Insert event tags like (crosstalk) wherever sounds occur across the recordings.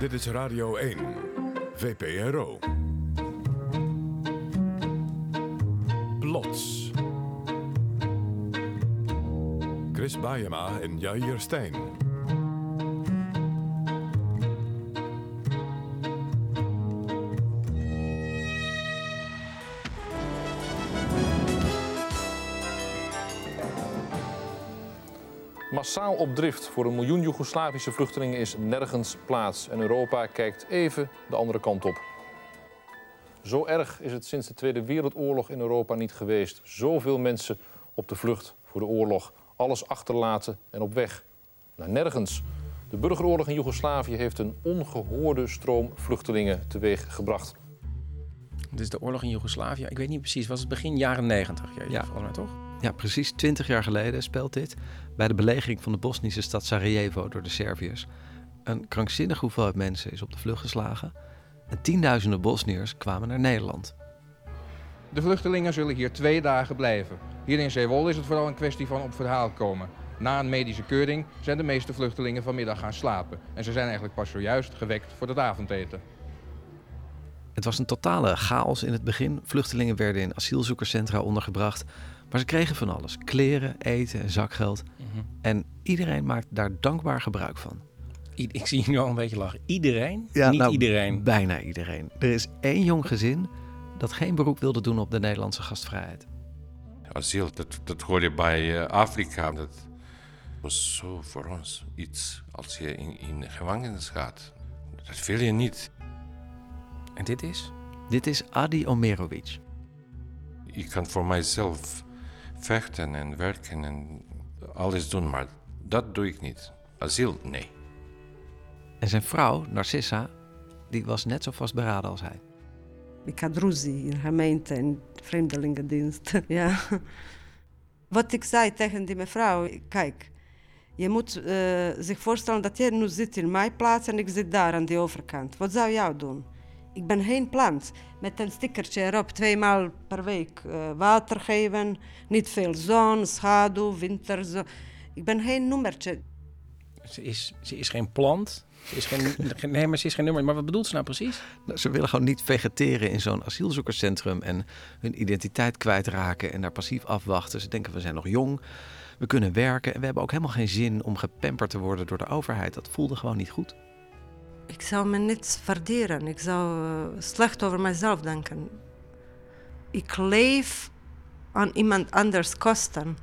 Dit is Radio 1, VPRO. Plots. Chris Baiema en Jair Stijn. Massaal op drift voor een miljoen Joegoslavische vluchtelingen is nergens plaats. En Europa kijkt even de andere kant op. Zo erg is het sinds de Tweede Wereldoorlog in Europa niet geweest. Zoveel mensen op de vlucht voor de oorlog. Alles achterlaten en op weg. Naar nergens. De burgeroorlog in Joegoslavië heeft een ongehoorde stroom vluchtelingen teweeg gebracht. Dit is de oorlog in Joegoslavië. Ik weet niet precies, was het begin jaren negentig? Ja. volgens mij toch? Ja, precies 20 jaar geleden speelt dit bij de belegering van de Bosnische stad Sarajevo door de Serviërs. Een krankzinnige hoeveelheid mensen is op de vlucht geslagen en tienduizenden Bosniërs kwamen naar Nederland. De vluchtelingen zullen hier twee dagen blijven. Hier in Zeewolde is het vooral een kwestie van op verhaal komen. Na een medische keuring zijn de meeste vluchtelingen vanmiddag gaan slapen. En ze zijn eigenlijk pas zojuist gewekt voor het avondeten. Het was een totale chaos in het begin. Vluchtelingen werden in asielzoekerscentra ondergebracht. Maar ze kregen van alles: kleren, eten en zakgeld. En iedereen maakt daar dankbaar gebruik van. I- Ik zie je nu al een beetje lachen. Iedereen? Ja, niet nou, iedereen. Bijna iedereen. Er is één jong gezin dat geen beroep wilde doen op de Nederlandse gastvrijheid. Asiel, dat, dat hoor je bij eh, Afrika. Dat was zo voor ons iets als je in, in de gevangenis gaat. Dat wil je niet. En dit is? Dit is Adi Omerovic. Ik kan voor mijzelf vechten en werken en alles doen, maar dat doe ik niet. Asiel, nee. En zijn vrouw, Narcissa, die was net zo vastberaden als hij. Ik had ruzie in gemeente en vreemdelingendienst. (laughs) ja. Wat ik zei tegen die mevrouw, kijk, je moet eh, zich voorstellen dat jij nu zit in mijn plaats en ik zit daar aan die overkant. Wat zou jou doen? Ik ben geen plant met een stickertje erop, tweemaal per week eh, water geven, niet veel zon, schaduw, winter. Zo. Ik ben geen nummertje. Ze is, ze is geen plant. Ze is geen, geen- (laughs) nee, maar ze is geen nummer. Maar wat bedoelt ze nou precies? Nou, ze willen gewoon niet vegeteren in zo'n asielzoekerscentrum en hun identiteit kwijtraken en daar passief afwachten. Ze denken we zijn nog jong, we kunnen werken en we hebben ook helemaal geen zin om gepamperd te worden door de overheid. Dat voelde gewoon niet goed. Ik zou me niet waarderen. Ik zou eh, slecht over mezelf denken. Ik leef aan iemand anders kosten.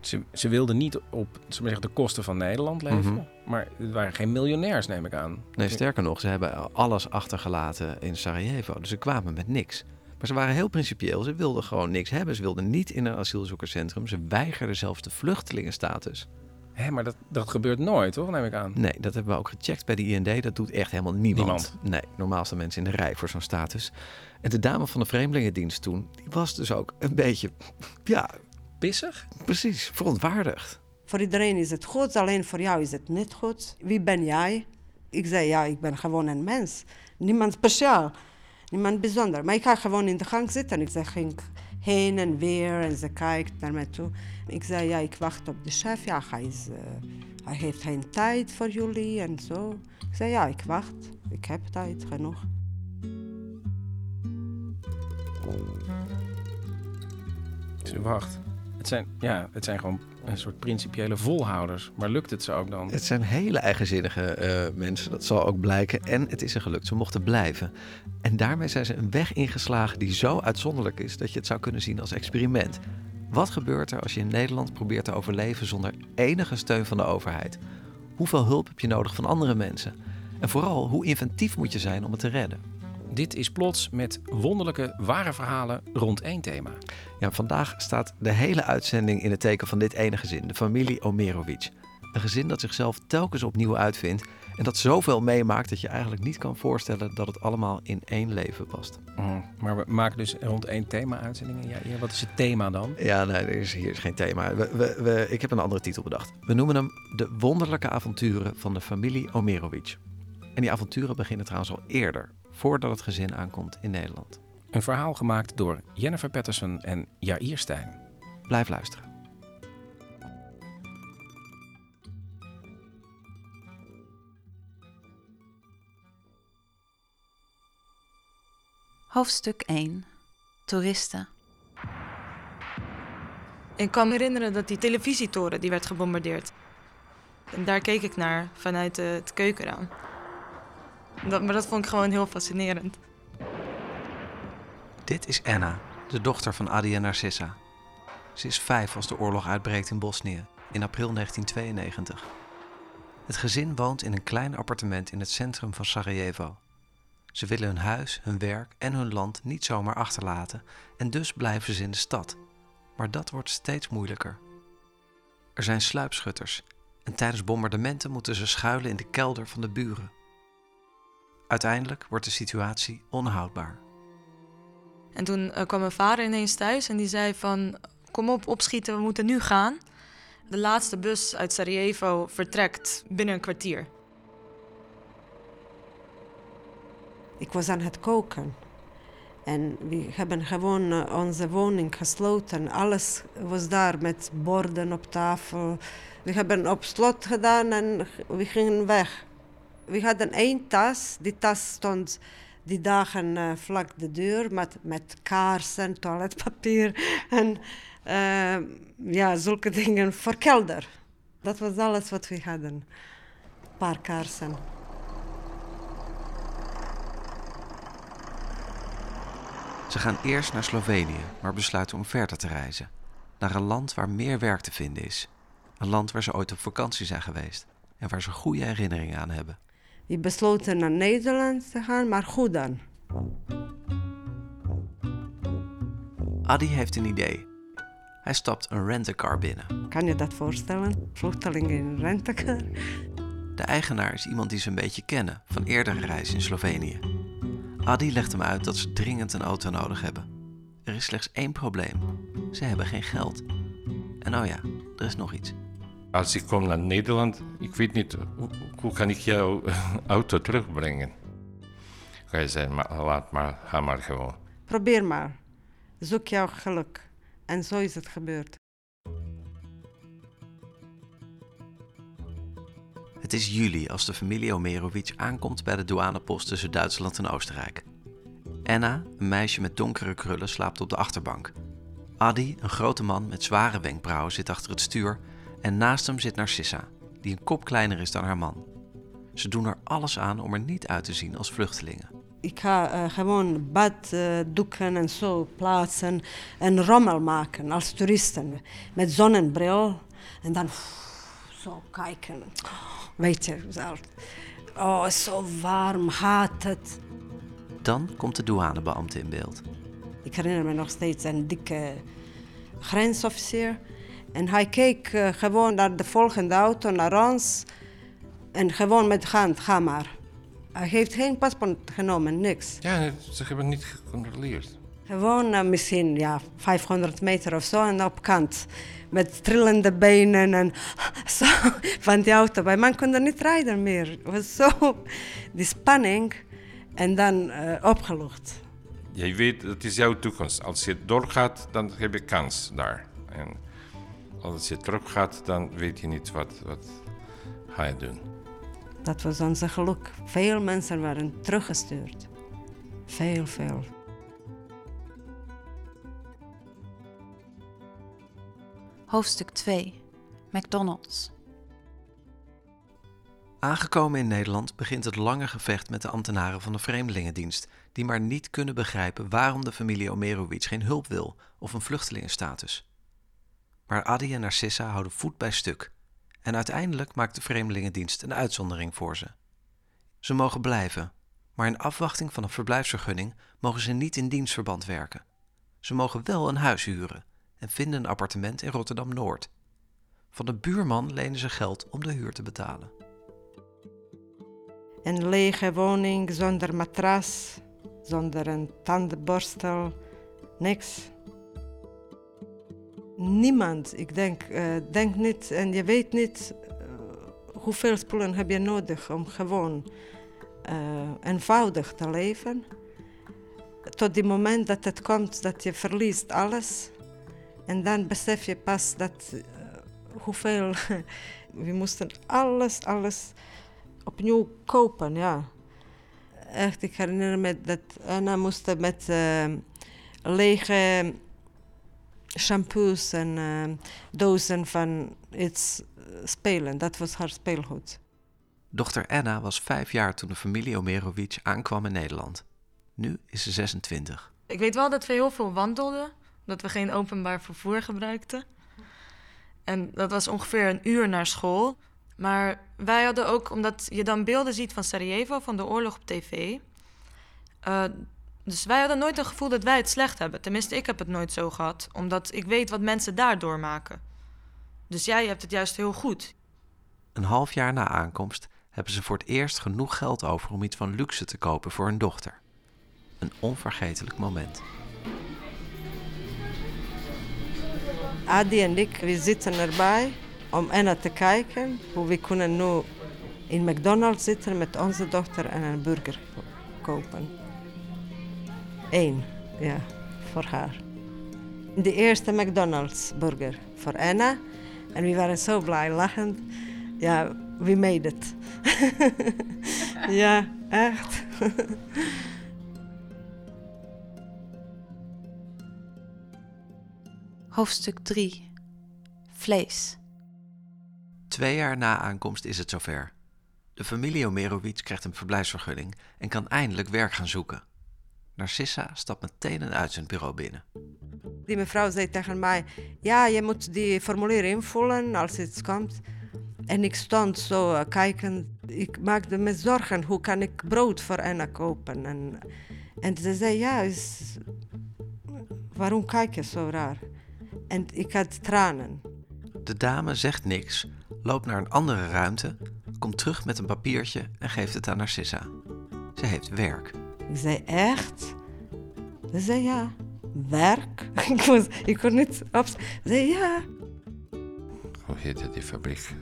Ze, ze wilde niet op zeggen, de kosten van Nederland leven. Mhm. Maar het waren geen miljonairs, neem ik aan. Nee, sterker nog, ze hebben alles achtergelaten in Sarajevo. Dus ze kwamen met niks. Maar ze waren heel principieel. Ze wilden gewoon niks hebben. Ze wilden niet in een asielzoekerscentrum. Ze weigerden zelfs de vluchtelingenstatus. Hé, maar dat, dat gebeurt nooit, toch? Neem ik aan. Nee, dat hebben we ook gecheckt bij de IND. Dat doet echt helemaal niemand. Niemand. Nee, normaal staan mensen in de rij voor zo'n status. En de dame van de Vreemdelingendienst toen, die was dus ook een beetje, ja, Pissig? precies, verontwaardigd. Voor iedereen is het goed, alleen voor jou is het niet goed. Wie ben jij? Ik zei, ja, ik ben gewoon een mens. Niemand speciaal, niemand bijzonder. Maar ik ga gewoon in de gang zitten. Ik zeg, ging heen en weer en ze kijkt naar mij toe. Ik zei, ja, ik wacht op de chef. Ja, hij, is, eh, hij heeft geen tijd voor jullie en zo. Ik zei, ja, ik wacht. Ik heb tijd genoeg. Ze wacht. Het zijn, ja, het zijn gewoon een soort principiële volhouders. Maar lukt het ze ook dan? Het zijn hele eigenzinnige eh, mensen, dat zal ook blijken. En het is er gelukt, ze mochten blijven. En daarmee zijn ze een weg ingeslagen die zo uitzonderlijk is dat je het zou kunnen zien als experiment. Wat gebeurt er als je in Nederland probeert te overleven zonder enige steun van de overheid? Hoeveel hulp heb je nodig van andere mensen? En vooral, hoe inventief moet je zijn om het te redden? Dit is plots met wonderlijke, ware verhalen rond één thema. Ja, vandaag staat de hele uitzending in het teken van dit ene gezin, de familie Omerovic. Een gezin dat zichzelf telkens opnieuw uitvindt en dat zoveel meemaakt dat je eigenlijk niet kan voorstellen dat het allemaal in één leven past. Mhm. Maar we maken dus rond één thema uitzendingen. Ja, ja, wat is het thema dan? Ja, nee, er is, hier is geen thema. We, we, we- ik heb een andere titel bedacht. We noemen hem De Wonderlijke Avonturen van de familie Omerovic. En die avonturen beginnen trouwens al eerder, voordat het gezin aankomt in Nederland. Een verhaal gemaakt door Jennifer Patterson en Jair Stijn. Blijf luisteren. Hoofdstuk 1 Toeristen. Ik kan me herinneren dat die televisietoren die werd gebombardeerd. En daar keek ik naar vanuit eh, het keukenraam. Dat, maar dat vond ik gewoon heel fascinerend. Dit is Anna, de dochter van Adi en Narcissa. Ze is vijf als de oorlog uitbreekt in Bosnië in april 1992. Het gezin woont in een klein appartement in het centrum van Sarajevo. Ze willen hun huis, hun werk en hun land niet zomaar achterlaten en dus blijven ze in de stad. Maar dat wordt steeds moeilijker. Er zijn sluipschutters en tijdens bombardementen moeten ze schuilen in de kelder van de buren. Uiteindelijk wordt de situatie onhoudbaar. En toen eh, kwam mijn vader ineens thuis en die zei van... Kom op, opschieten, we moeten nu gaan. De laatste bus uit Sarajevo vertrekt binnen een kwartier. Ik was aan het koken. En we hebben gewoon eh, onze woning gesloten. Alles was daar met borden op tafel. We hebben op slot gedaan en we gingen weg. We hadden één tas. Die tas stond die dagen uh, vlak de deur met, met kaarsen, toiletpapier (laughs) en uh, ja, zulke dingen voor kelder. Dat was alles wat we hadden. Een paar kaarsen. Ze gaan eerst naar Slovenië, maar besluiten om verder te reizen. Naar een land waar meer werk te vinden is. Een land waar ze ooit op vakantie zijn geweest en waar ze goede herinneringen aan hebben. We besloten naar Nederland te gaan, maar goed dan. Adi heeft een idee. Hij stapt een rentecar binnen. Kan je dat voorstellen? Vluchtelingen in een rentecar? De eigenaar is iemand die ze een beetje kennen van eerdere reizen in Slovenië. Adi legt hem uit dat ze dringend een auto nodig hebben. Er is slechts één probleem. Ze hebben geen geld. En oh ja, er is nog iets. Als ik kom naar Nederland, ik weet niet, hoe, hoe kan ik jouw (laughs) auto terugbrengen? Ga je zeggen, maar, laat maar, ga maar gewoon. Probeer maar. Zoek jouw geluk. En zo is het gebeurd. Het is juli als de familie Omerovic aankomt bij de douanepost tussen Duitsland en Oostenrijk. Anna, een meisje met donkere krullen, slaapt op de achterbank. Adi, een grote man met zware wenkbrauwen, zit achter het stuur en naast hem zit Narcissa, die een kop kleiner is dan haar man. Ze doen er alles aan om er niet uit te zien als vluchtelingen. Ik ga uh, gewoon baddoeken uh, en zo plaatsen en rommel maken als toeristen. Met zonnebril en dan zo kijken. Weet je, zelf. Oh, zo warm, haat het. Dan komt de douanebeambte in beeld. Ik herinner me nog steeds een dikke grensofficier. En hij keek uh, gewoon naar de volgende auto, naar ons. En gewoon met de hand, ga maar. Hij heeft geen paspoort genomen, niks. Ja, ze hebben niet gecontroleerd. Gewoon uh, misschien ja, 500 meter of zo en op kant. Met trillende benen en (laughs) zo van die auto. Mijn man kon er niet rijden meer. Het was zo die spanning en dan uh, opgelucht. Jij weet, het is jouw toekomst. Als je doorgaat, dan heb je kans daar. En als je teruggaat, dan weet je niet wat, wat ga je doen. Dat was onze geluk. Veel mensen waren teruggestuurd. Veel, veel. Hoofdstuk 2 McDonald's. Aangekomen in Nederland begint het lange gevecht met de ambtenaren van de Vreemdelingendienst, die maar niet kunnen begrijpen waarom de familie Omerovic geen hulp wil of een vluchtelingenstatus. Maar Adi en Narcissa houden voet bij stuk en uiteindelijk maakt de Vreemdelingendienst een uitzondering voor ze. Ze mogen blijven, maar in afwachting van een verblijfsvergunning mogen ze niet in dienstverband werken. Ze mogen wel een huis huren en vinden een appartement in Rotterdam Noord. Van de buurman lenen ze geld om de huur te betalen. Een lege woning zonder matras, zonder een tandenborstel, niks. Niemand, ik denk, uh, denk niet en je weet niet uh, hoeveel spullen heb je nodig om gewoon uh, eenvoudig te leven. Tot het moment dat het komt dat je verliest alles. En dan besef je pas dat hoeveel. (laughs) we moesten alles, alles opnieuw kopen, ja. echt, ik herinner me dat Anna moest met uh, lege shampoos en uh, dozen van iets spelen. Dat was haar speelgoed. Dochter Anna was vijf jaar toen de familie Omerovic aankwam in Nederland. Nu is ze 26. Ik weet wel dat we heel veel wandelden, dat we geen openbaar vervoer gebruikten. En dat was ongeveer een uur naar school. Maar wij hadden ook, omdat je dan beelden ziet van Sarajevo, van de oorlog op tv. Uh, dus wij hadden nooit een gevoel dat wij het slecht hebben. Tenminste, ik heb het nooit zo gehad, omdat ik weet wat mensen daar doormaken. Dus jij hebt het juist heel goed. Een half jaar na aankomst hebben ze voor het eerst genoeg geld over om iets van luxe te kopen voor hun dochter. Een onvergetelijk moment. Adi en ik, we zitten erbij om Anna te kijken hoe we kunnen nu in McDonald's zitten met onze dochter en een burger kopen. Eén, ja, voor haar. De eerste McDonald's burger voor Anna. En we waren zo blij, lachend. Ja, we made it. (laughs) ja, echt. (laughs) Hoofdstuk 3 Vlees. Twee jaar na aankomst is het zover. De familie Omerovic krijgt een verblijfsvergunning en kan eindelijk werk gaan zoeken. Narcissa stapt meteen een uitzendbureau binnen. Die mevrouw zei tegen mij: Ja, je moet die formulier invullen als het komt. En ik stond zo uh, kijken. Ik maakte me zorgen: hoe kan ik brood voor Anna kopen? En, en ze zei: Ja, is, waarom kijk je zo raar? En ik had tranen. De dame zegt niks, loopt naar een andere ruimte, komt terug met een papiertje en geeft het aan Narcissa. Ze heeft werk. Ik zei echt? Ze zei ja. Werk? (laughs) ik, was, ik kon niet op. Ze zei ja. Hoe heette die fabriek?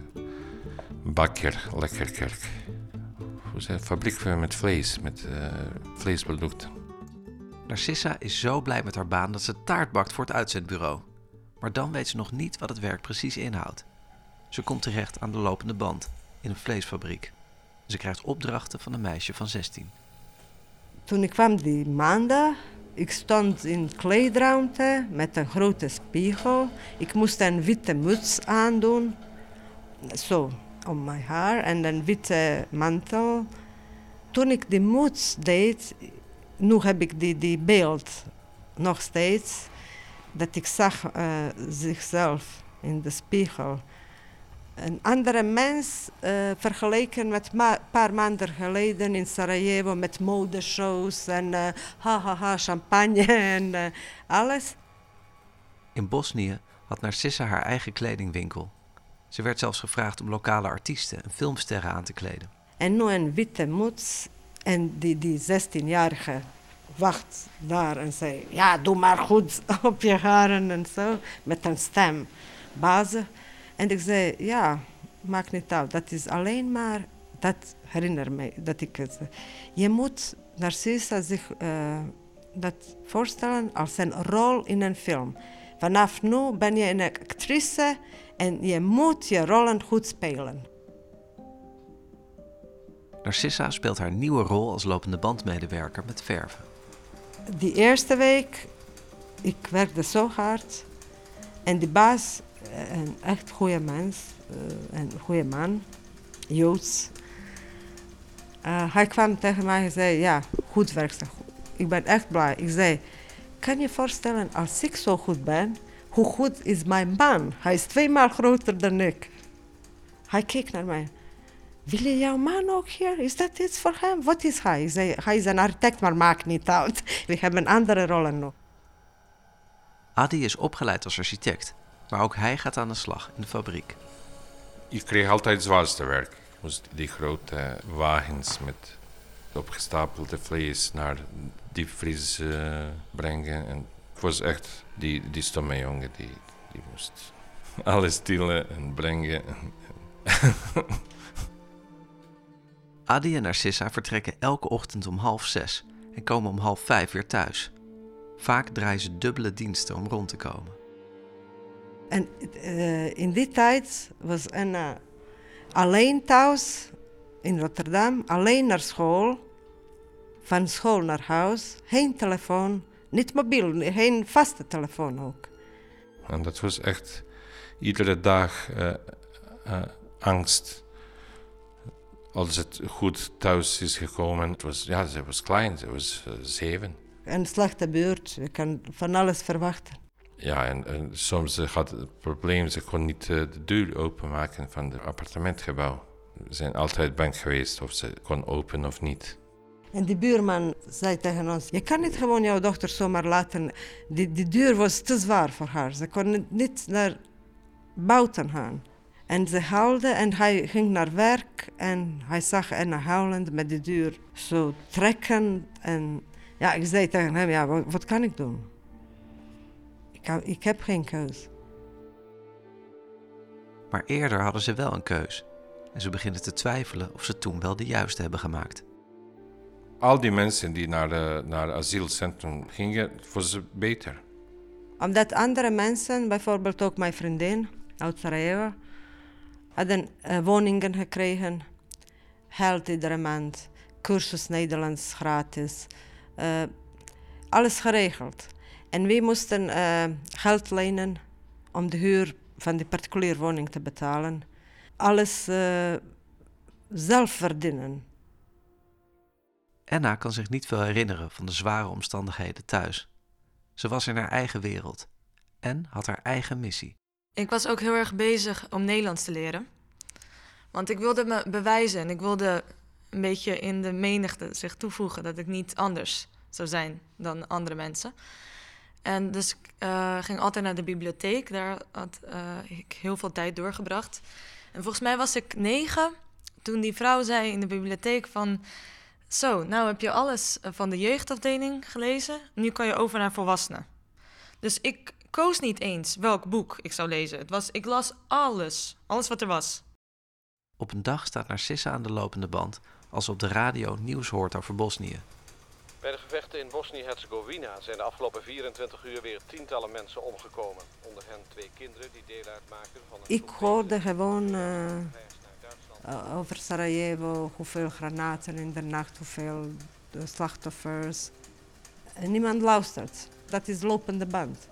Bakker, Lekkerkerk. Hoe zei Fabriek met vlees, met uh, vleesproducten. Narcissa is zo blij met haar baan dat ze taart bakt voor het uitzendbureau. Maar dan weet ze nog niet wat het werk precies inhoudt. Ze komt terecht aan de lopende band in een vleesfabriek. Ze krijgt opdrachten van een meisje van 16. Toen ik kwam die maandag, ik stond in kleedruimte met een grote spiegel. Ik moest een witte muts aandoen, zo, om mijn haar, en een witte mantel. Toen ik die muts deed, nu heb ik die, die beeld nog steeds, dat ik zag uh, zichzelf in de spiegel een andere mens uh, vergeleken met een paar maanden geleden in Sarajevo met modeshows en uh, ha ha ha champagne (laughs) en alles. In Bosnië had Narcissa haar eigen kledingwinkel. Ze werd zelfs gevraagd om lokale artiesten en filmsterren aan te kleden. En nu een witte muts en die, die 16-jarige wacht daar en zei: Ja, doe maar goed (laughs) op je haren en zo, met een stem. Bazen. En ik zei, ja, maakt niet uit. Dat is alleen maar, dat herinner mij, dat ik het... Je moet Narcissa zich uh, dat voorstellen als een rol in een film. Vanaf nu ben je een actrice en je moet je rollen goed spelen. Narcissa speelt haar nieuwe rol als lopende bandmedewerker met verven. Die eerste week, ik werkte zo hard. En de baas een echt goede mens, uh, een goede man, Joods. Uh, hij kwam tegen mij en zei, ja, goed werk. Ik ben echt blij. Ik zei, kan je voorstellen, als ik zo goed ben, hoe goed is mijn man? Hij is tweemaal groter dan ik. Hij keek naar mij. Wil je jouw man ook hier? Is dat iets voor hem? Wat is hij? Ik zei, hij is een architect, maar maakt niet uit. (laughs) We hebben andere rollen nog. Adi is opgeleid als architect. Maar ook hij gaat aan de slag in de fabriek. Je kreeg altijd het zwaarste werk. Je moest die grote wagens met opgestapelde vlees naar diepvries uh, brengen. En ik was echt die, die stomme jongen die, die moest (laughs) alles tillen en brengen. (laughs) Adi en Narcissa vertrekken elke ochtend om half zes en komen om half vijf weer thuis. Vaak draaien ze dubbele diensten om rond te komen. En uh, in die tijd was Anna alleen thuis in Rotterdam, alleen naar school. van school naar huis, geen telefoon, niet mobiel, geen vaste telefoon ook. En dat was echt iedere dag uh, uh, angst. Als het goed thuis is gekomen. Het was, ja, ze was klein, ze was uh, zeven. Een slechte buurt, je kan van alles verwachten. Ja, en, en soms had het probleem, ze kon niet de deur openmaken van het appartementgebouw. We zijn altijd bang geweest of ze kon open of niet. En die buurman zei tegen ons: Je kan niet gewoon jouw dochter zomaar laten. Die, die deur was te zwaar voor haar. Ze kon niet naar buiten gaan. En ze huilde en hij ging naar werk en hij zag Anna huilend met de deur zo trekken. En ja, ik zei tegen hem: Ja, wat, wat kan ik doen? Ik, ik heb geen keus. Maar eerder hadden ze wel een keus. En ze beginnen te twijfelen of ze toen wel de juiste hebben gemaakt. Al die mensen die naar, de, naar het asielcentrum gingen, was het beter. Omdat andere mensen, bijvoorbeeld ook mijn vriendin uit Sarajevo, hadden uh, woningen gekregen, geld iedere maand, cursus Nederlands gratis, uh, alles geregeld. En wij moesten uh, geld lenen om de huur van die particuliere woning te betalen. Alles zelf verdienen. Anna kan zich niet veel herinneren van de zware omstandigheden thuis. Ze was in haar eigen wereld en had haar eigen missie. Ik was ook heel erg bezig om Nederlands te leren. Want ik wilde me bewijzen en ik wilde een beetje in de menigte zich toevoegen dat ik niet anders zou zijn dan andere mensen. En dus ik uh, ging altijd naar de bibliotheek. Daar had uh, ik heel veel tijd doorgebracht. En volgens mij was ik negen toen die vrouw zei in de bibliotheek van... Zo, nou heb je alles eh, van de jeugdafdeling gelezen. Nu kan je over naar volwassenen. Dus ik koos niet eens welk boek ik zou lezen. Het was, ik las alles. Alles wat er was. Op een dag staat Narcissa aan de lopende band als ze op de radio nieuws hoort over Bosnië. Bij de gevechten in Bosnië-Herzegovina zijn de afgelopen 24 uur weer tientallen mensen omgekomen. Onder hen twee kinderen die deel uitmaken van een... Ik hoorde gewoon uh, over Sarajevo, hoeveel granaten in de nacht, hoeveel slachtoffers. En niemand luistert. Dat is lopende band.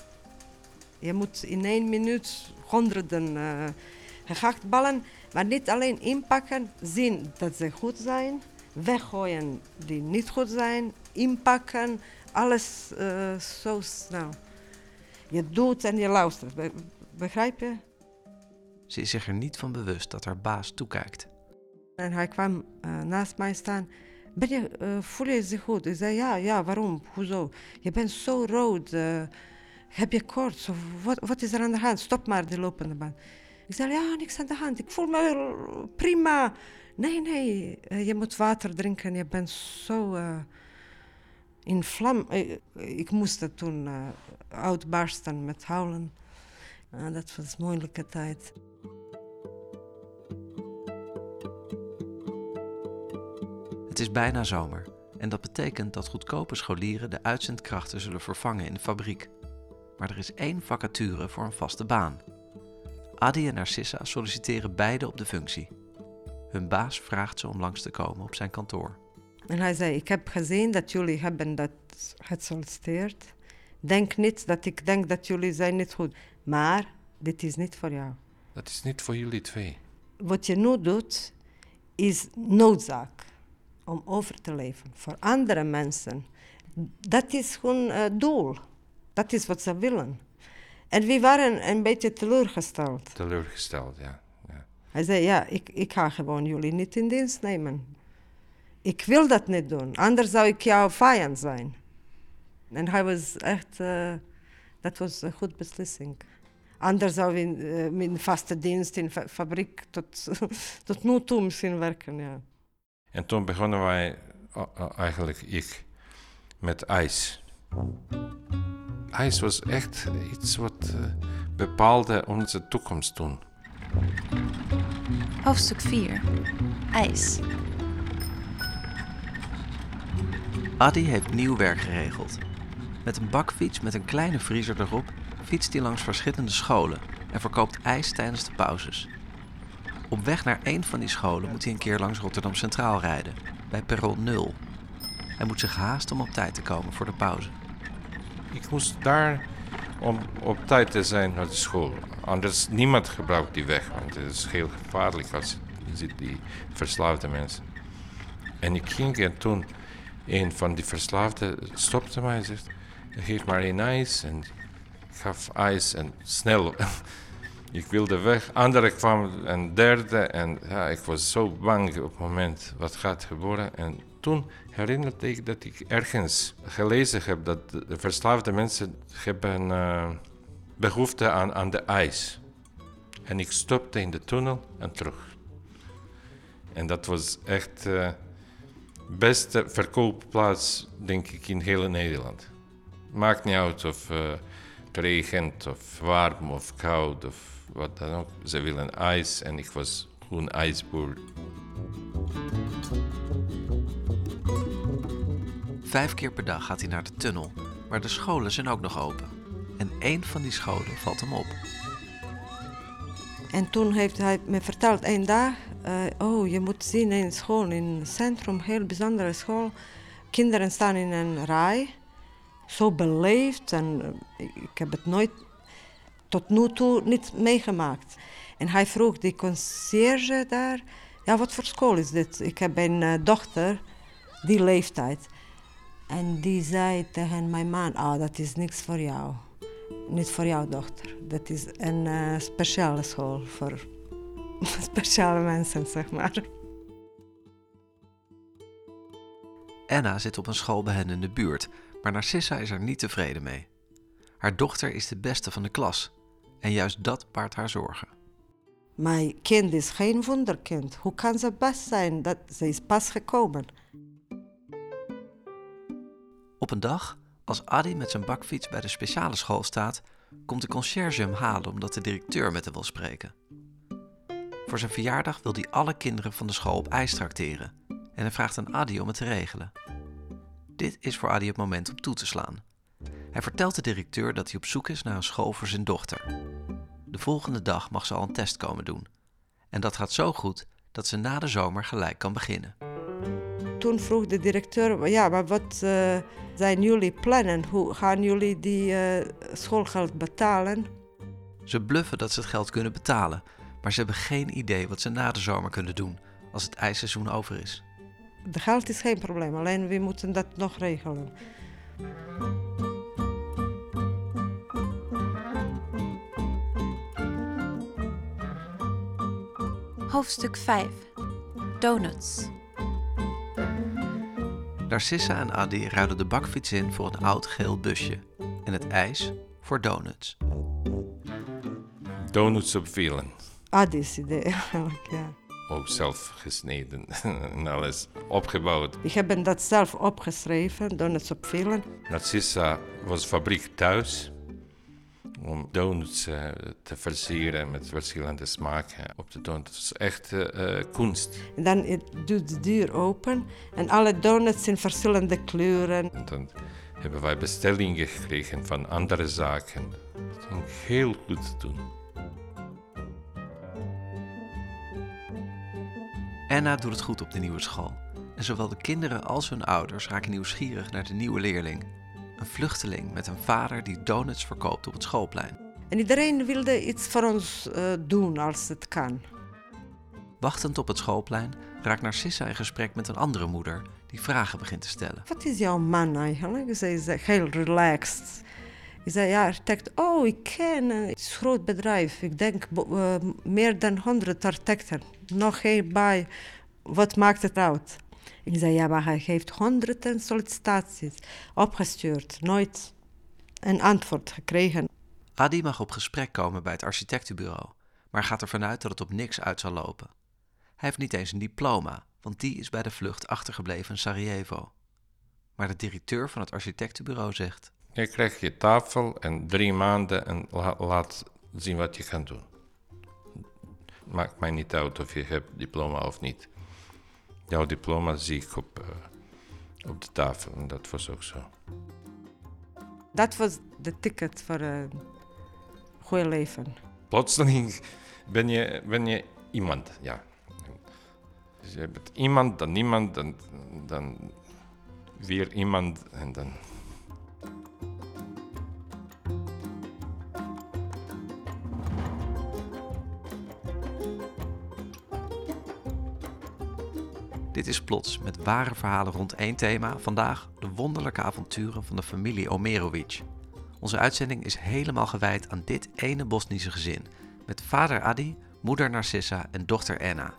Je moet in één minuut honderden uh, gehaktballen, maar niet alleen inpakken, zien dat ze goed zijn, weggooien die niet goed zijn, inpakken, alles uh, zo snel. Je doet en je luistert, Be begrijp je? Ze is zich er niet van bewust dat haar baas toekijkt. En hij kwam uh, naast mij staan. Ben je, uh, voel je zich goed? Ik zei, ja, ja, waarom? Hoezo? Je bent zo rood. Heb je koorts? Wat, wat is er aan de hand? Stop maar die lopende band. Ik zei, ja, niks aan de hand. Ik voel me prima. Nee, nee, je moet water drinken. Je bent zo in vlam. Ik, ik moest toen uh, uitbarsten met huilen. Uh, dat was een moeilijke tijd. Het is bijna zomer en dat betekent dat goedkope scholieren de uitzendkrachten zullen vervangen in de fabriek. Maar er is één vacature voor een vaste baan. Adi en Narcissa solliciteren beide op de functie. Hun baas vraagt ze om langs te komen op zijn kantoor. En hij zei, ik heb gezien dat jullie hebben dat gesolliciteerd. Denk niet dat ik denk dat jullie zijn niet goed. Maar dit is niet voor jou. Dat is niet voor jullie twee. Wat je nu doet, is noodzaak om over te leven. Voor andere mensen. Dat is gewoon uh, doel. Dat is wat ze willen. En we waren een beetje teleurgesteld. Teleurgesteld, ja. ja. Hij zei, ja, ik, ik ga gewoon jullie niet in dienst nemen. Ik wil dat niet doen, anders zou ik jouw vijand zijn. En hij was echt, uh, dat was een goede beslissing. Anders zou we in, uh, in vaste dienst in fa fabriek tot, (laughs) tot nu toe misschien werken, ja. En toen begonnen wij, eigenlijk ik, met ijs. IJs was echt iets wat bepaalde onze toekomst toen. Hoofdstuk 4. IJs. Adi heeft nieuw werk geregeld. Met een bakfiets met een kleine vriezer erop fietst hij langs verschillende scholen en verkoopt ijs tijdens de pauzes. Op weg naar een van die scholen moet hij een keer langs Rotterdam Centraal rijden, bij perron 0. Hij moet zich haasten om op tijd te komen voor de pauze. Ik moest daar om op tijd te zijn naar de school. Anders niemand gebruikt die weg, want het is heel gevaarlijk als je die verslaafde mensen. En ik ging en toen een van die verslaafden stopte mij en zegt, geef maar één ijs. En gaf ijs en snel. (laughs) ik wilde weg. Andere kwam een derde en ja, ik was zo bang op het moment wat gaat gebeuren. En toen herinnerde ik dat ik ergens gelezen heb dat de verslaafde mensen hebben uh, behoefte aan, aan de ijs. En ik stopte in de tunnel en terug. En dat was echt de uh, beste verkoopplaats, denk ik, in heel Nederland. Maakt niet uit of het regent, of warm, of koud, of wat dan ook. Ze willen ijs en ik was gewoon ijsboer. Vijf keer per dag gaat hij naar de tunnel, maar de scholen zijn ook nog open. En één van die scholen valt hem op. En toen heeft hij me verteld één dag, uh, oh je moet zien in school, in het centrum, heel bijzondere school. Kinderen staan in een rij, zo beleefd en uh, ik heb het nooit tot nu toe niet meegemaakt. En hij vroeg die conciërge daar, ja wat voor school is dit? Ik heb een uh, dochter, die leeftijd. En die zei tegen mijn man, oh, dat is niks voor jou. Niet voor jouw dochter. Dat is een uh, speciale school voor (laughs) speciale mensen, zeg maar. Anna zit op een school bij hen in de buurt, maar Narcissa is er niet tevreden mee. Haar dochter is de beste van de klas en juist dat baart haar zorgen. Mijn kind is geen wonderkind. Hoe kan ze best zijn? Dat, ze is pas gekomen. Op een dag, als Adi met zijn bakfiets bij de speciale school staat, komt de conciërge hem halen omdat de directeur met hem wil spreken. Voor zijn verjaardag wil hij alle kinderen van de school op ijs trakteren en hij vraagt aan Adi om het te regelen. Dit is voor Adi het moment om toe te slaan. Hij vertelt de directeur dat hij op zoek is naar een school voor zijn dochter. De volgende dag mag ze al een test komen doen. En dat gaat zo goed dat ze na de zomer gelijk kan beginnen. Toen vroeg de directeur, ja, maar wat uh, zijn jullie plannen? Hoe gaan jullie die uh, schoolgeld betalen? Ze bluffen dat ze het geld kunnen betalen, maar ze hebben geen idee wat ze na de zomer kunnen doen als het ijsseizoen over is. De geld is geen probleem, alleen we moeten dat nog regelen. Hoofdstuk 5 Donuts Narcissa en Adi ruilden de bakfiets in voor een oud geel busje en het ijs voor donuts. Donuts op vielen. Adi's idee, (laughs) ja. Ook zelf gesneden (laughs) en alles opgebouwd. Ik heb dat zelf opgeschreven, donuts op vielen. Narcissa was fabriek thuis om donuts uh, te versieren met verschillende smaken op te doen. Het is echt uh, kunst. En dan doet de deur open en alle donuts in verschillende kleuren. En dan hebben wij bestellingen gekregen van andere zaken. Dat ging heel goed doen. Anna doet het goed op de nieuwe school. En zowel de kinderen als hun ouders raken nieuwsgierig naar de nieuwe leerling. Een vluchteling met een vader die donuts verkoopt op het schoolplein. En iedereen wilde iets voor ons uh, doen als het kan. Wachtend op het schoolplein raakt Narcissa in gesprek met een andere moeder die vragen begint te stellen. Wat is jouw man eigenlijk? Ze is heel relaxed. Ik zei, ja, architect. Oh, ik ken het is een groot bedrijf. Ik denk uh, meer dan 100 architecten. Nog geen bij. Wat maakt het uit? Ik zei, ja, maar hij heeft honderden sollicitaties opgestuurd. Nooit een antwoord gekregen. Adi mag op gesprek komen bij het architectenbureau, maar gaat ervan uit dat het op niks uit zal lopen. Hij heeft niet eens een diploma, want die is bij de vlucht achtergebleven in Sarajevo. Maar de directeur van het architectenbureau zegt: Je krijgt je tafel en drie maanden en la laat zien wat je kan doen. Maakt mij niet uit of je hebt diploma of niet. Jouw diploma zie ik op, uh, op de tafel en dat was ook zo. Dat was de ticket voor een goed leven. Plotseling ben je, ben je iemand, ja. Dus je bent iemand, dan niemand, dan, dan weer iemand en dan Dit is Plots met ware verhalen rond één thema. Vandaag de wonderlijke avonturen van de familie Omerovic. Onze uitzending is helemaal gewijd aan dit ene Bosnische gezin. Met vader Adi, moeder Narcissa en dochter Anna.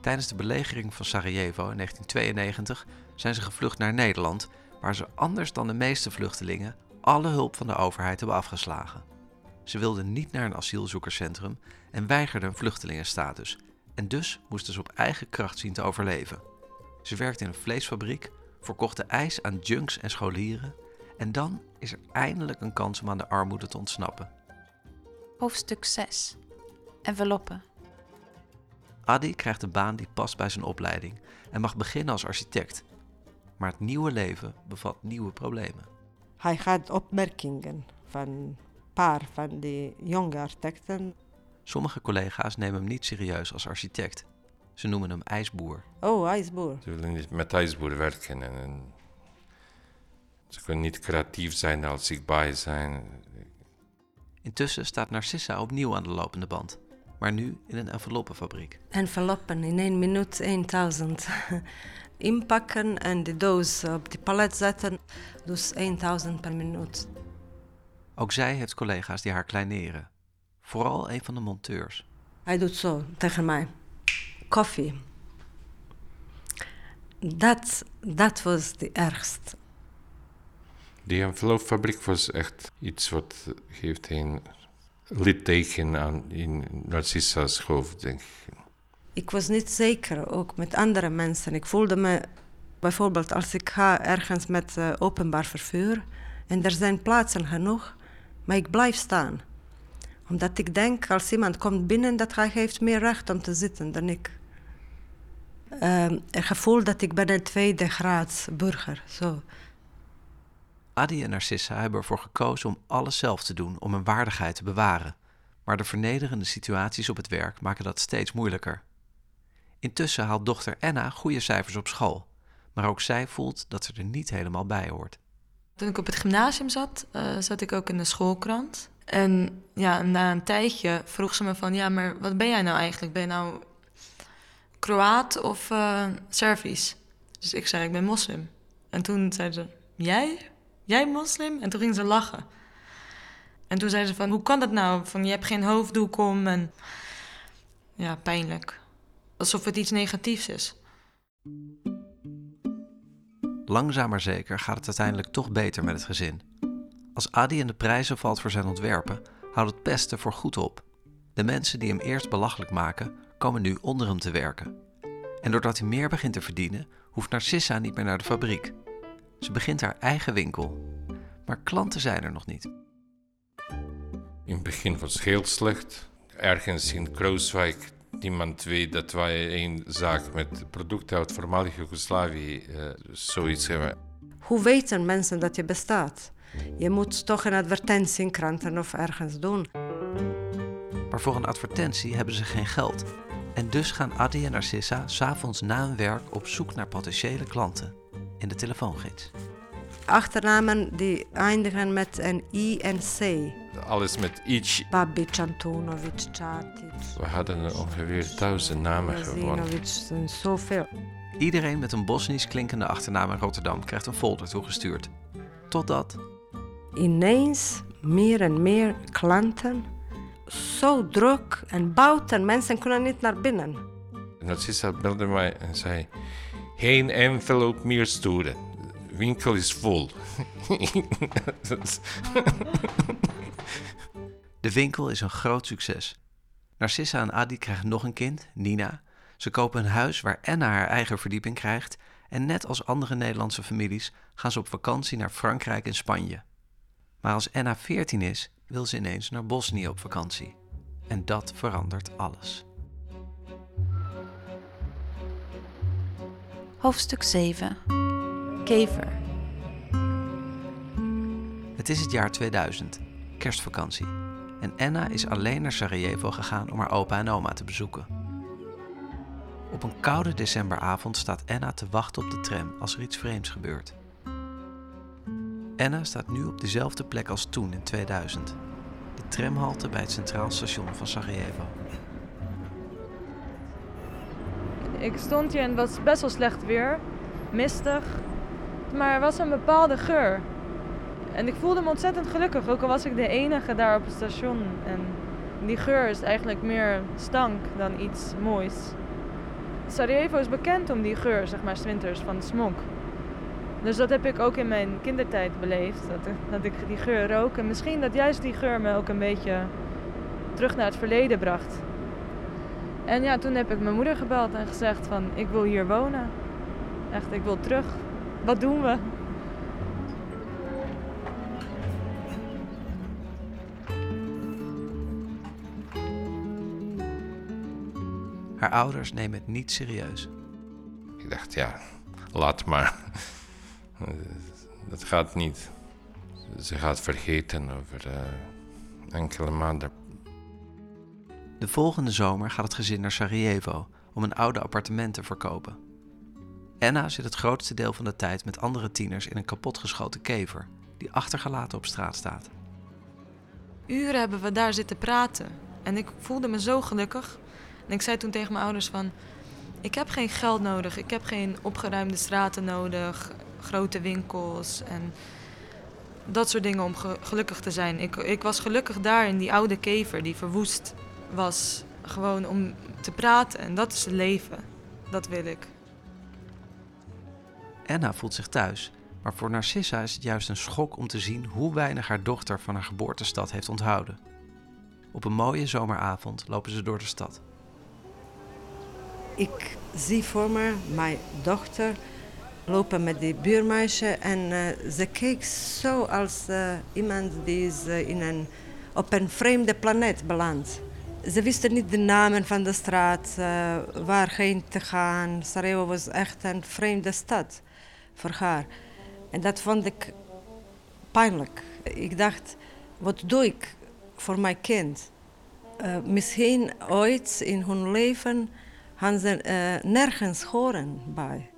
Tijdens de belegering van Sarajevo in 1992 zijn ze gevlucht naar Nederland, waar ze anders dan de meeste vluchtelingen alle hulp van de overheid hebben afgeslagen. Ze wilden niet naar een asielzoekerscentrum en weigerden vluchtelingenstatus. En dus moesten ze op eigen kracht zien te overleven. Ze werkte in een vleesfabriek, verkochte ijs aan junks en scholieren. En dan is er eindelijk een kans om aan de armoede te ontsnappen. Hoofdstuk 6. Enveloppen. Adi krijgt een baan die past bij zijn opleiding en mag beginnen als architect. Maar het nieuwe leven bevat nieuwe problemen. Hij gaat opmerkingen van een paar van die jonge architecten. Sommige collega's nemen hem niet serieus als architect. Ze noemen hem ijsboer. Oh, ijsboer. Ze willen niet met ijsboer werken. En, en ze kunnen niet creatief zijn als zichtbaar zijn. Intussen staat Narcissa opnieuw aan de lopende band. Maar nu in een enveloppenfabriek. Enveloppen in één minuut 1000. (laughs) Inpakken en de doos op de palet zetten. Dus 1000 per minuut. Ook zij heeft collega's die haar kleineren. Vooral een van de monteurs. Hij doet zo tegen mij. Koffie. Dat, dat was de ergste. Die envelopfabriek was echt iets wat geeft een litteken aan in Narcissa's hoofd, denk ik. Ik was niet zeker, ook met andere mensen. Ik voelde me, bijvoorbeeld als ik ga ergens met uh, openbaar vervoer en er zijn plaatsen genoeg, maar ik blijf staan. Omdat ik denk, als iemand komt binnen, dat hij heeft meer recht om te zitten dan ik. Uh, het gevoel dat ik ben een tweede graads burger, zo. Adi en Narcissa hebben ervoor gekozen om alles zelf te doen om hun waardigheid te bewaren. Maar de vernederende situaties op het werk maken dat steeds moeilijker. Intussen haalt dochter Anna goede cijfers op school. Maar ook zij voelt dat ze er niet helemaal bij hoort. Toen ik op het gymnasium zat, uh, zat ik ook in de schoolkrant. En ja, na een tijdje vroeg ze me van... ja, maar wat ben jij nou eigenlijk? Ben je nou Kroaat of uh, Servisch? Dus ik zei, ik ben moslim. En toen zei ze, jij? Jij moslim? En toen ging ze lachen. En toen zei ze van, hoe kan dat nou? Van, je hebt geen hoofddoek om en... Ja, pijnlijk. Alsof het iets negatiefs is. Langzaam maar zeker gaat het uiteindelijk toch beter met het gezin. Als Adi in de prijzen valt voor zijn ontwerpen, houdt het pesten voor goed op. De mensen die hem eerst belachelijk maken, komen nu onder hem te werken. En doordat hij meer begint te verdienen, hoeft Narcissa niet meer naar de fabriek. Ze begint haar eigen winkel. Maar klanten zijn er nog niet. In het begin was het heel slecht. Ergens in Krooswijk, niemand weet dat wij een zaak met producten uit voormalige Joegoslavië uh, zoiets hebben. Hoe weten mensen dat je bestaat? Je moet toch een advertentie in kranten of ergens doen. Maar voor een advertentie hebben ze geen geld. En dus gaan Adi en Narcissa s'avonds na hun werk op zoek naar potentiële klanten in de telefoongids. Achternamen die eindigen met een I en C. Alles met iets. Babic, Antonovic, Čatic. We hadden ongeveer duizend namen gewonnen. en zoveel. Iedereen met een Bosnisch klinkende achternaam in Rotterdam krijgt een folder toegestuurd. Totdat. Ineens meer en meer klanten. Zo druk en buiten. Mensen kunnen niet naar binnen. Narcissa belde mij en zei: Geen envelop meer sturen. De winkel is vol. (laughs) De winkel is een groot succes. Narcissa en Adi krijgen nog een kind, Nina. Ze kopen een huis waar Anna haar eigen verdieping krijgt. En net als andere Nederlandse families gaan ze op vakantie naar Frankrijk en Spanje. Maar als Anna 14 is, wil ze ineens naar Bosnië op vakantie. En dat verandert alles. Hoofdstuk 7. Kever. Het is het jaar 2000, kerstvakantie. En Anna is alleen naar Sarajevo gegaan om haar opa en oma te bezoeken. Op een koude decemberavond staat Anna te wachten op de tram als er iets vreemds gebeurt. Anna staat nu op dezelfde plek als toen in 2000. De tramhalte bij het Centraal Station van Sarajevo. Ik stond hier en het was best wel slecht weer. Mistig. Maar er was een bepaalde geur. En ik voelde me ontzettend gelukkig, ook al was ik de enige daar op het station. En die geur is eigenlijk meer stank dan iets moois. Sarajevo is bekend om die geur, zeg maar, winters van smog. Dus dat heb ik ook in mijn kindertijd beleefd, dat, dat ik die geur rook. En misschien dat juist die geur me ook een beetje terug naar het verleden bracht. En ja, toen heb ik mijn moeder gebeld en gezegd van, ik wil hier wonen. Echt, ik wil terug. Wat doen we? Haar ouders nemen het niet serieus. Ik dacht, ja, laat maar. Dat gaat niet. Ze gaat vergeten over uh, enkele maanden. De volgende zomer gaat het gezin naar Sarajevo om een oude appartement te verkopen. Anna zit het grootste deel van de tijd met andere tieners in een kapotgeschoten kever die achtergelaten op straat staat. Uren hebben we daar zitten praten en ik voelde me zo gelukkig. En ik zei toen tegen mijn ouders van, ik heb geen geld nodig, ik heb geen opgeruimde straten nodig, grote winkels en dat soort dingen om gelukkig te zijn. Ik, ik was gelukkig daar in die oude kever die verwoest was, gewoon om te praten en dat is het leven. Dat wil ik. Anna voelt zich thuis, maar voor Narcissa is het juist een schok om te zien hoe weinig haar dochter van haar geboortestad heeft onthouden. Op een mooie zomeravond lopen ze door de stad. Ik zie voor me mijn dochter lopen met die buurmeisje en uh, ze keek zo als uh, iemand die is in een, op een vreemde planeet belandt. Ze wisten niet de namen van de straat, waarheen te gaan. Sarajevo was echt een vreemde stad voor haar. En dat vond ik pijnlijk. Ik dacht, wat doe ik voor mijn kind? misschien ooit in hun leven gaan ze nergens horen bij.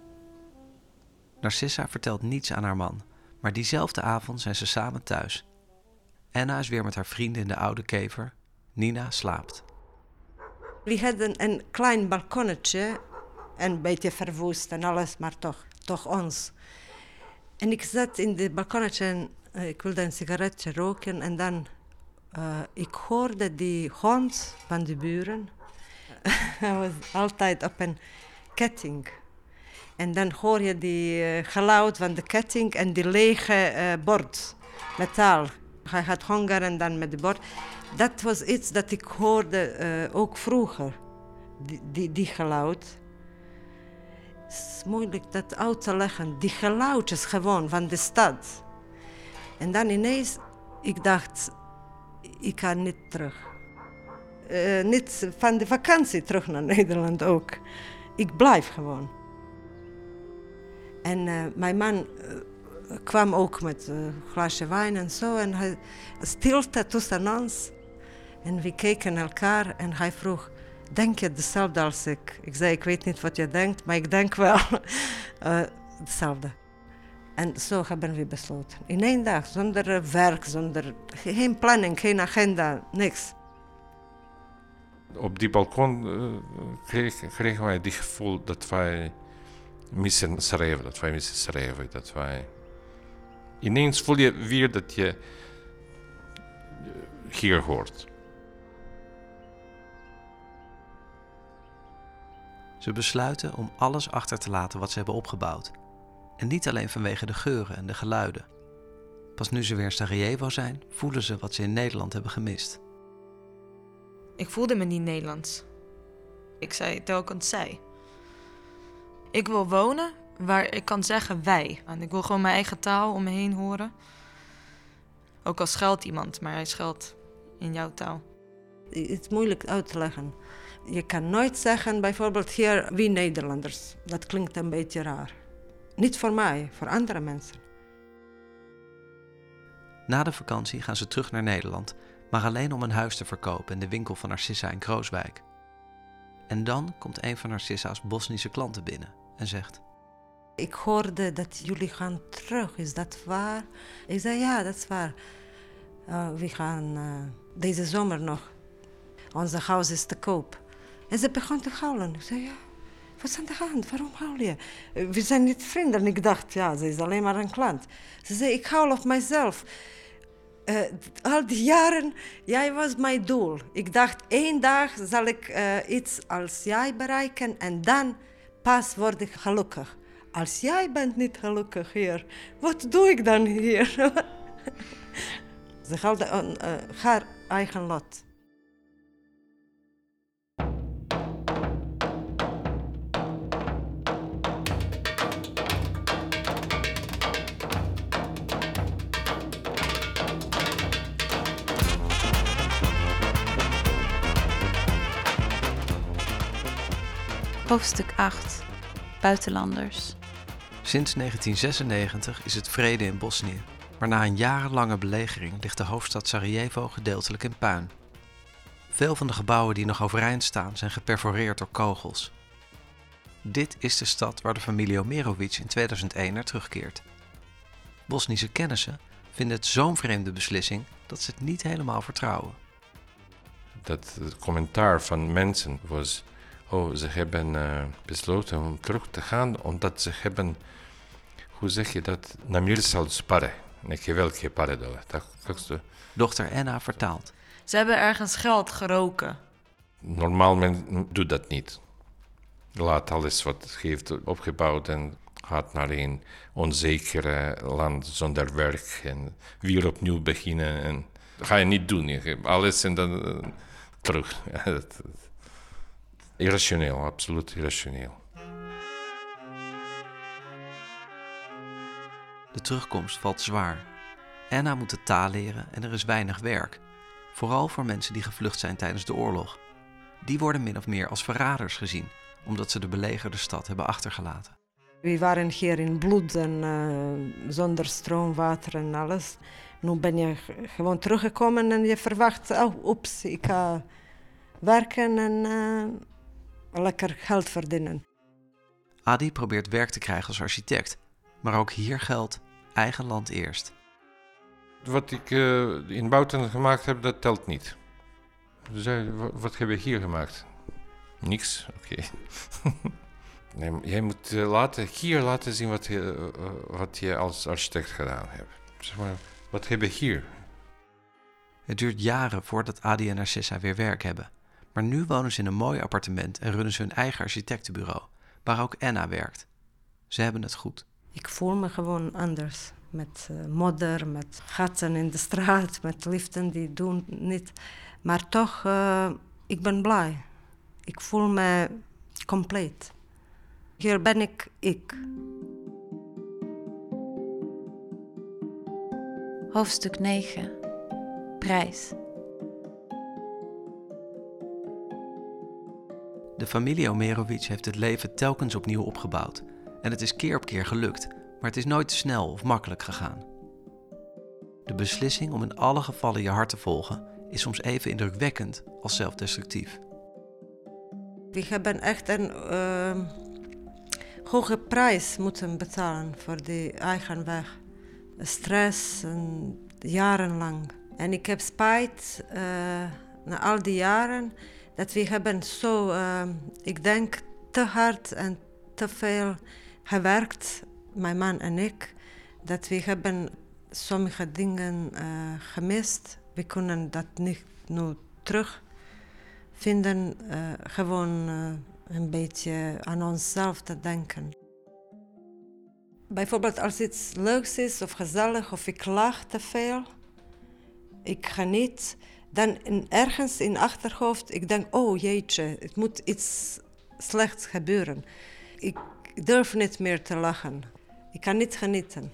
Narcissa vertelt niets aan haar man, maar diezelfde avond zijn ze samen thuis. Anna is weer met haar vrienden in de oude kever. Nina slaapt. We hadden een klein balkonnetje, een beetje verwoest en alles, maar toch, toch ons. En ik zat in het balkonnetje en uh, ik wilde een sigaretje roken en dan uh, ik hoorde die hond van de buren (laughs) hij was altijd op een ketting. En dan hoor je die uh, geluid van de ketting en die lege uh, bord, metaal. Hij had honger en dan met de bord. Dat was iets dat ik hoorde uh, ook vroeger, die, die, die geluid. Het is moeilijk dat uit te leggen. Die geluidjes gewoon van de stad. En dan ineens, ik dacht, ik ga niet terug niet van de vakantie terug naar Nederland ook. Ik blijf gewoon. En uh, mijn man uh, kwam ook met een glaasje wijn en zo. En hij stilte tussen ons. En we keken elkaar en hij vroeg, denk je hetzelfde als ik? Ik zei, ik weet niet wat je denkt, maar ik denk wel (laughs) hetzelfde. En zo hebben we besloten. In één dag, zonder werk, zonder geen planning, geen agenda, niks op die balkon uh, kregen wij die gevoel dat wij missen Sarajevo, dat wij missen Sarajevo, dat wij... Ineens voel je weer dat je hier hoort. Ze besluiten om alles achter te laten wat ze hebben opgebouwd. En niet alleen vanwege de geuren en de geluiden. Pas nu ze weer in Sarajevo zijn, voelen ze wat ze in Nederland hebben gemist. Ik voelde me niet Nederlands. Ik zei telkens zij. Ik wil wonen waar ik kan zeggen wij. En ik wil gewoon mijn eigen taal om me heen horen. Ook al schuilt iemand, maar hij schuilt in jouw taal. Het is moeilijk uit te leggen. Je kan nooit zeggen, bijvoorbeeld hier, wie Nederlanders. Dat klinkt een beetje raar. Niet voor mij, voor andere mensen. Na de vakantie gaan ze terug naar Nederland maar alleen om een huis te verkopen in de winkel van Narcissa in Krooswijk. En dan komt een van Narcissa's Bosnische klanten binnen en zegt: Ik hoorde dat jullie gaan terug, is dat waar? Ik zei ja, dat is waar. Uh, we gaan uh, deze zomer nog. Onze huis is te koop. En ze begon te huilen. Ik zei ja, wat is aan de hand? Waarom huil je? We zijn niet vrienden. En ik dacht ja, ze is alleen maar een klant. Ze zei ik huil op mijzelf. Uh, al die jaren, jij was mijn doel. Ik dacht, één dag zal ik uh, iets als jij bereiken en dan pas word ik gelukkig. Als jij bent niet gelukkig hier, wat doe ik dan hier? (laughs) Ze haalde uh, haar eigen lot. Hoofdstuk 8 Buitenlanders. Sinds 1996 is het vrede in Bosnië, maar na een jarenlange belegering ligt de hoofdstad Sarajevo gedeeltelijk in puin. Veel van de gebouwen die nog overeind staan zijn geperforeerd door kogels. Dit is de stad waar de familie Omerovic in 2001 naar terugkeert. Bosnische kennissen vinden het zo'n vreemde beslissing dat ze het niet helemaal vertrouwen. Dat commentaar van mensen was Oh, ze hebben uh, besloten om terug te gaan omdat ze hebben, hoe zeg je dat, velike pare dole. Tak, Dochter Anna vertaalt. Ze hebben ergens geld geroken. Normaal men doet dat niet. Laat alles wat heeft opgebouwd en gaat naar een onzeker land zonder werk en weer opnieuw beginnen. En dat ga je niet doen. Alles en dan uh, terug. (laughs) Irrationeel, absoluut irrationeel. De terugkomst valt zwaar. Anna moet de taal leren en er is weinig werk. Vooral voor mensen die gevlucht zijn tijdens de oorlog. Die worden min of meer als verraders gezien, omdat ze de belegerde stad hebben achtergelaten. We waren hier in bloed en uh, zonder stroom, water en alles. Nu ben je gewoon teruggekomen en je verwacht, oh, oeps, ik ga werken en uh, lekker geld verdienen. Adi probeert werk te krijgen als architect, maar ook hier geldt eigen land eerst. Wat ik uh, in Bouten gemaakt heb, dat telt niet. Zei, wat heb je hier gemaakt? Niks, oké. (laughs) nee, jij moet uh, laten, hier laten zien wat je, uh, wat je als architect gedaan hebt. Zeg maar, wat heb je hier? Het duurt jaren voordat Adi en Narcissa weer werk hebben. Maar nu wonen ze in een mooi appartement en runnen ze hun eigen architectenbureau, waar ook Anna werkt. Ze hebben het goed. Ik voel me gewoon anders. Met uh, modder, met gaten in de straat, (laughs) met liften die doen niet. Maar toch, uh, ik ben blij. Ik voel me compleet. Hier ben ik ik. Hoofdstuk 9 Prijs. De familie Omerovic heeft het leven telkens opnieuw opgebouwd. En het is keer op keer gelukt, maar het is nooit snel of makkelijk gegaan. De beslissing om in alle gevallen je hart te volgen is soms even indrukwekkend als zelfdestructief. We hebben echt een uh, hoge prijs moeten betalen voor die eigen weg. Stress en jarenlang. En ik heb spijt uh, na al die jaren dat we hebben zo, uh, ik denk, te hard en te veel gewerkt, mijn man en ik, dat we hebben sommige dingen uh, gemist. We kunnen dat niet nu terugvinden, uh, gewoon een beetje aan onszelf te denken. Bijvoorbeeld als iets leuks is of gezellig of ik lach te veel, ik geniet, dan in, ergens in achterhoofd, ik denk, oh jeetje, het moet iets slechts gebeuren. Ik durf niet meer te lachen. Ik kan niet genieten.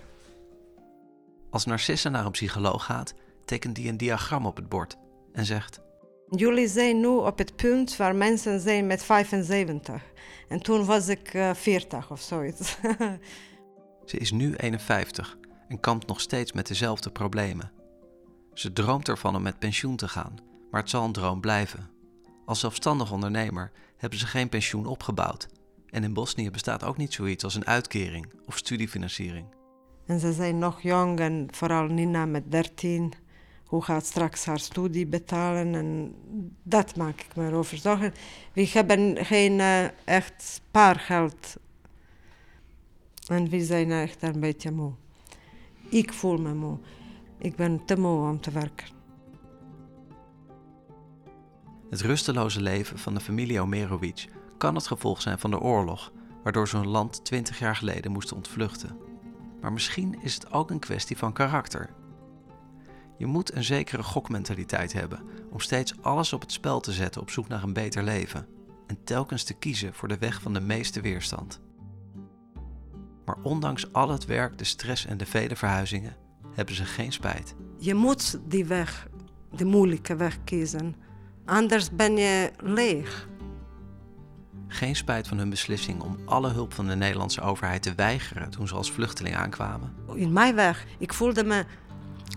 Als Narcissa naar een psycholoog gaat, tekent hij een diagram op het bord en zegt... Jullie zijn nu op het punt waar mensen zijn met 75. En toen was ik uh, 40 of zoiets. (laughs) Ze is nu 51 en kampt nog steeds met dezelfde problemen. Ze droomt ervan om met pensioen te gaan, maar het zal een droom blijven. Als zelfstandig ondernemer hebben ze geen pensioen opgebouwd. En in Bosnië bestaat ook niet zoiets als een uitkering of studiefinanciering. En ze zijn nog jong en vooral Nina met 13. Hoe gaat straks haar studie betalen? En dat maak ik me over zorgen. We hebben geen uh, echt spaargeld. En we zijn echt een beetje moe. Ik voel me moe. Ik ben te moe om te werken. Het rusteloze leven van de familie Omerovic kan het gevolg zijn van de oorlog, waardoor zo'n land 20 jaar geleden moest ontvluchten. Maar misschien is het ook een kwestie van karakter. Je moet een zekere gokmentaliteit hebben om steeds alles op het spel te zetten op zoek naar een beter leven en telkens te kiezen voor de weg van de meeste weerstand. Maar ondanks al het werk, de stress en de vele verhuizingen, hebben ze geen spijt. Je moet die weg, de moeilijke weg kiezen, anders ben je leeg. Geen spijt van hun beslissing om alle hulp van de Nederlandse overheid te weigeren toen ze als vluchteling aankwamen. In mijn weg, ik voelde me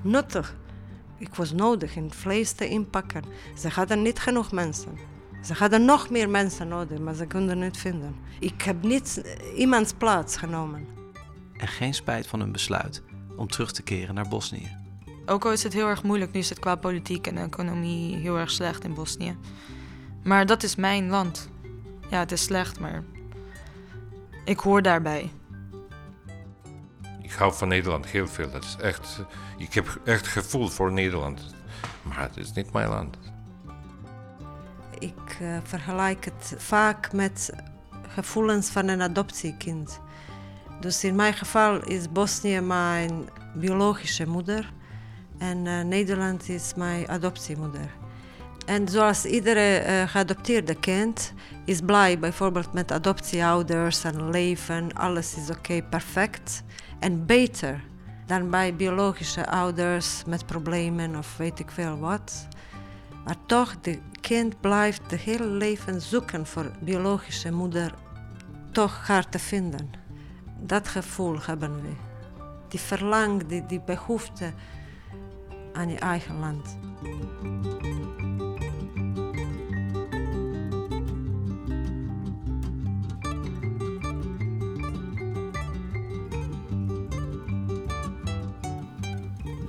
nuttig. Ik was nodig in vlees te inpakken. Ze hadden niet genoeg mensen. Ze hadden nog meer mensen nodig, maar ze konden niet vinden. Ik heb niet iemands plaats genomen. En geen spijt van hun besluit om terug te keren naar Bosnië. Ook al is het heel erg moeilijk, nu is het qua politiek en economie heel erg slecht in Bosnië. Maar dat is mijn land. Ja, het is slecht, maar ik hoor daarbij. Ik hou van Nederland heel veel. Dat is echt, ik heb echt gevoel voor Nederland. Maar het is niet mijn land. Ik uh, vergelijk het vaak met gevoelens van een adoptiekind. Dus in mijn geval is Bosnië mijn biologische moeder en uh, Nederland is mijn adoptiemoeder. En zoals iedere uh, geadopteerde kind is blij bijvoorbeeld met adoptieouders en leven, alles is oké, okay, perfect en beter dan bij biologische ouders met problemen of weet ik veel wat. Maar toch, de kind blijft het hele leven zoeken voor biologische moeder, toch haar te vinden. Dat gevoel hebben we. Die verlang, die, die behoefte aan je eigen land.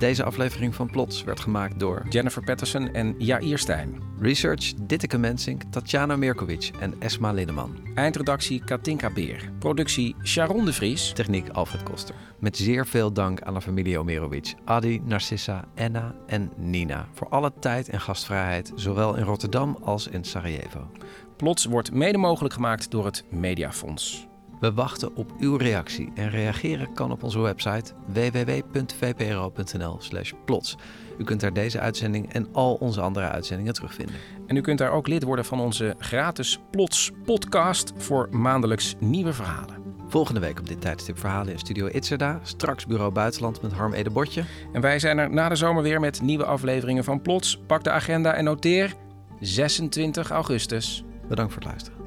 Deze aflevering van Plots werd gemaakt door Jennifer Patterson en Jair Stijn. Research Ditteke Mensink, Tatjana Mirkovic en Esma Linneman. Eindredactie Katinka Beer. Productie Sharon de Vries. Techniek Alfred Koster. Met zeer veel dank aan de familie Omerovic, Adi, Narcissa, Enna en Nina. Voor alle tijd en gastvrijheid, zowel in Rotterdam als in Sarajevo. Plots wordt mede mogelijk gemaakt door het Mediafonds. We wachten op uw reactie en reageren kan op onze website www.vpro.nl/plots. U kunt daar deze uitzending en al onze andere uitzendingen terugvinden. En u kunt daar ook lid worden van onze gratis Plots podcast voor maandelijks nieuwe verhalen. Volgende week op dit tijdstip verhalen in Studio Itzerda. Straks Bureau Buitenland met Harm Edebotje. En wij zijn er na de zomer weer met nieuwe afleveringen van Plots. Pak de agenda en noteer 26 augustus. Bedankt voor het luisteren.